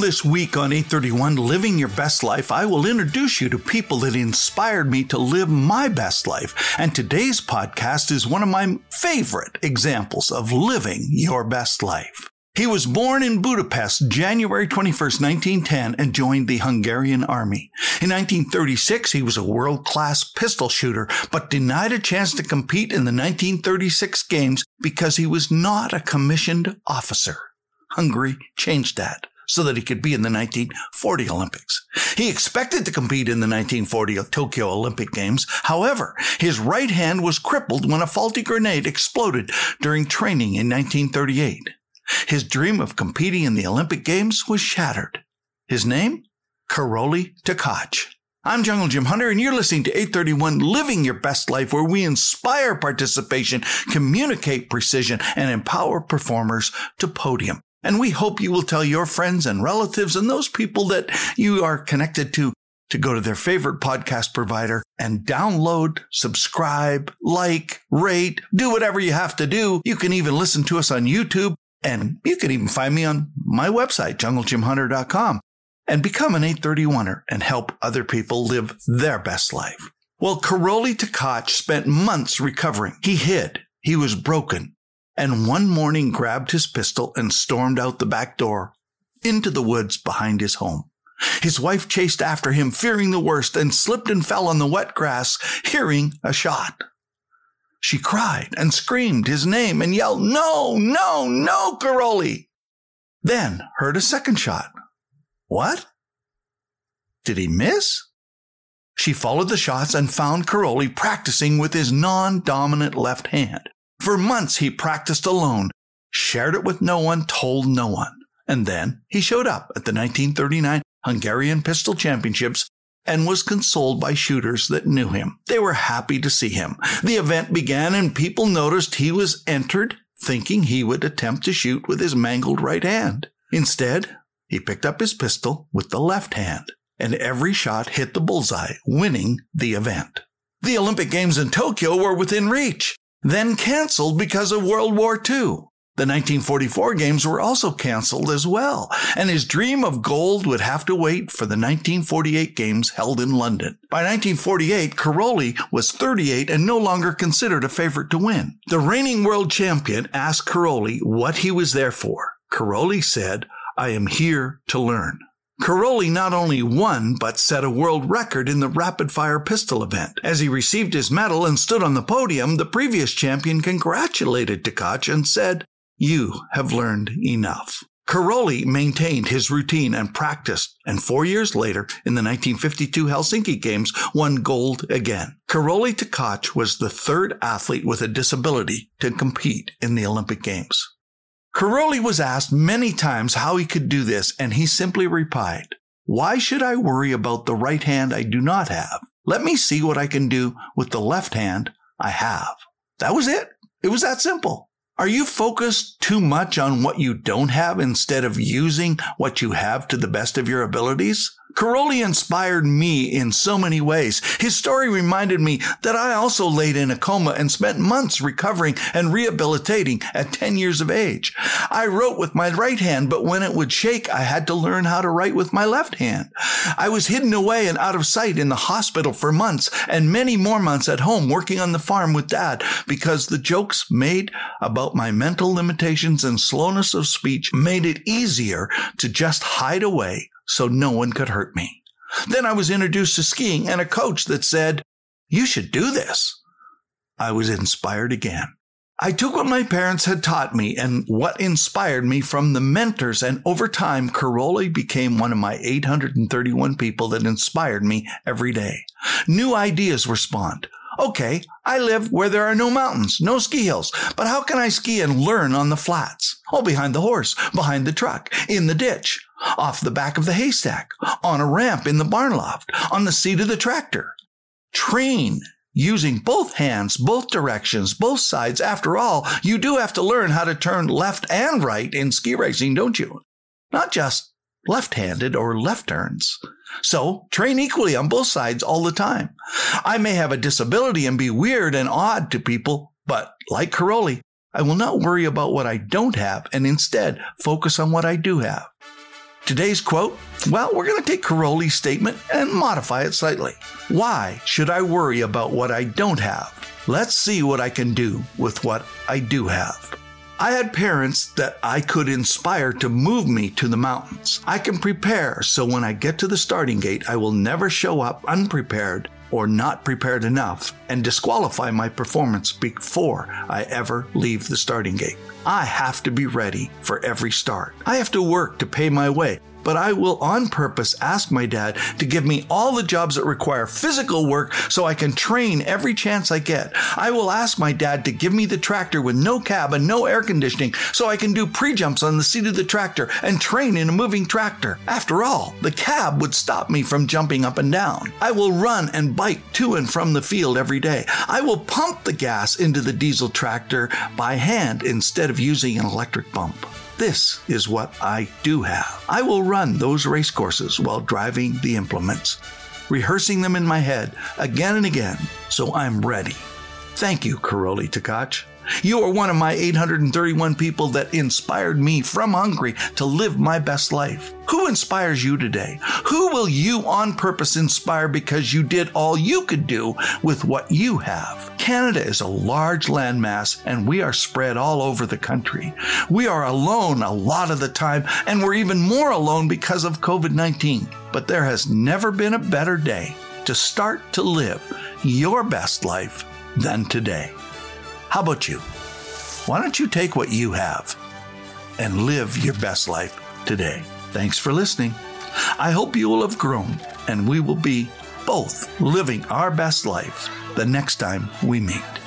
this week on 831 Living Your Best Life, I will introduce you to people that inspired me to live my best life. And today's podcast is one of my favorite examples of living your best life. He was born in Budapest January 21, 1910, and joined the Hungarian army. In 1936, he was a world class pistol shooter, but denied a chance to compete in the 1936 games because he was not a commissioned officer. Hungary changed that so that he could be in the 1940 Olympics. He expected to compete in the 1940 Tokyo Olympic Games. However, his right hand was crippled when a faulty grenade exploded during training in 1938. His dream of competing in the Olympic Games was shattered. His name? Károly Takács. I'm Jungle Jim Hunter, and you're listening to 831 Living Your Best Life, where we inspire participation, communicate precision, and empower performers to podium. And we hope you will tell your friends and relatives and those people that you are connected to to go to their favorite podcast provider and download, subscribe, like, rate, do whatever you have to do. You can even listen to us on YouTube and you can even find me on my website, junglejimhunter.com and become an 831er and help other people live their best life. Well, Károly Takács spent months recovering. He hid. He was broken and one morning grabbed his pistol and stormed out the back door into the woods behind his home. His wife chased after him, fearing the worst, and slipped and fell on the wet grass, hearing a shot. She cried and screamed his name and yelled, No, no, no, Károly! Then heard a second shot. What? Did he miss? She followed the shots and found Károly practicing with his non dominant left hand. For months he practiced alone, shared it with no one, told no one. And then he showed up at the 1939 Hungarian Pistol Championships and was consoled by shooters that knew him. They were happy to see him. The event began and people noticed he was entered thinking he would attempt to shoot with his mangled right hand. Instead, he picked up his pistol with the left hand and every shot hit the bullseye, winning the event. The Olympic Games in Tokyo were within reach then canceled because of World War II. The 1944 games were also canceled as well, and his dream of gold would have to wait for the 1948 games held in London. By 1948, Károly was 38 and no longer considered a favorite to win. The reigning world champion asked Károly what he was there for. Károly said, I am here to learn. Károly not only won, but set a world record in the rapid fire pistol event. As he received his medal and stood on the podium, the previous champion congratulated Takács and said, You have learned enough. Károly maintained his routine and practiced, and four years later, in the 1952 Helsinki Games, won gold again. Károly Takács was the third athlete with a disability to compete in the Olympic Games. Károly was asked many times how he could do this, and he simply replied, Why should I worry about the right hand I do not have? Let me see what I can do with the left hand I have. That was it. It was that simple. Are you focused too much on what you don't have instead of using what you have to the best of your abilities? Károly inspired me in so many ways. His story reminded me that I also laid in a coma and spent months recovering and rehabilitating at 10 years of age. I wrote with my right hand, but when it would shake, I had to learn how to write with my left hand. I was hidden away and out of sight in the hospital for months and many more months at home working on the farm with dad because the jokes made about my mental limitations and slowness of speech made it easier to just hide away so no one could hurt me. Then I was introduced to skiing and a coach that said, You should do this. I was inspired again. I took what my parents had taught me and what inspired me from the mentors, and over time, Károly became one of my 831 people that inspired me every day. New ideas were spawned. Okay, I live where there are no mountains, no ski hills, but how can I ski and learn on the flats? Oh, behind the horse, behind the truck, in the ditch, off the back of the haystack, on a ramp in the barn loft, on the seat of the tractor. Train using both hands, both directions, both sides. After all, you do have to learn how to turn left and right in ski racing, don't you? Not just left handed or left turns. So train equally on both sides all the time. I may have a disability and be weird and odd to people, but like Károly, I will not worry about what I don't have and instead focus on what I do have. Today's quote well, we're going to take Károly's statement and modify it slightly. Why should I worry about what I don't have? Let's see what I can do with what I do have. I had parents that I could inspire to move me to the mountains. I can prepare so when I get to the starting gate, I will never show up unprepared or not prepared enough and disqualify my performance before I ever leave the starting gate. I have to be ready for every start. I have to work to pay my way but I will on purpose ask my dad to give me all the jobs that require physical work so I can train every chance I get. I will ask my dad to give me the tractor with no cab and no air conditioning so I can do pre jumps on the seat of the tractor and train in a moving tractor. After all, the cab would stop me from jumping up and down. I will run and bike to and from the field every day. I will pump the gas into the diesel tractor by hand instead of using an electric pump. This is what I do have. I will run those race courses while driving the implements, rehearsing them in my head again and again so I'm ready. Thank you, Károly Takács. You are one of my 831 people that inspired me from Hungary to live my best life. Who inspires you today? Who will you on purpose inspire because you did all you could do with what you have? Canada is a large landmass and we are spread all over the country. We are alone a lot of the time and we're even more alone because of COVID 19. But there has never been a better day to start to live your best life than today. How about you? Why don't you take what you have and live your best life today? Thanks for listening. I hope you will have grown and we will be both living our best life the next time we meet.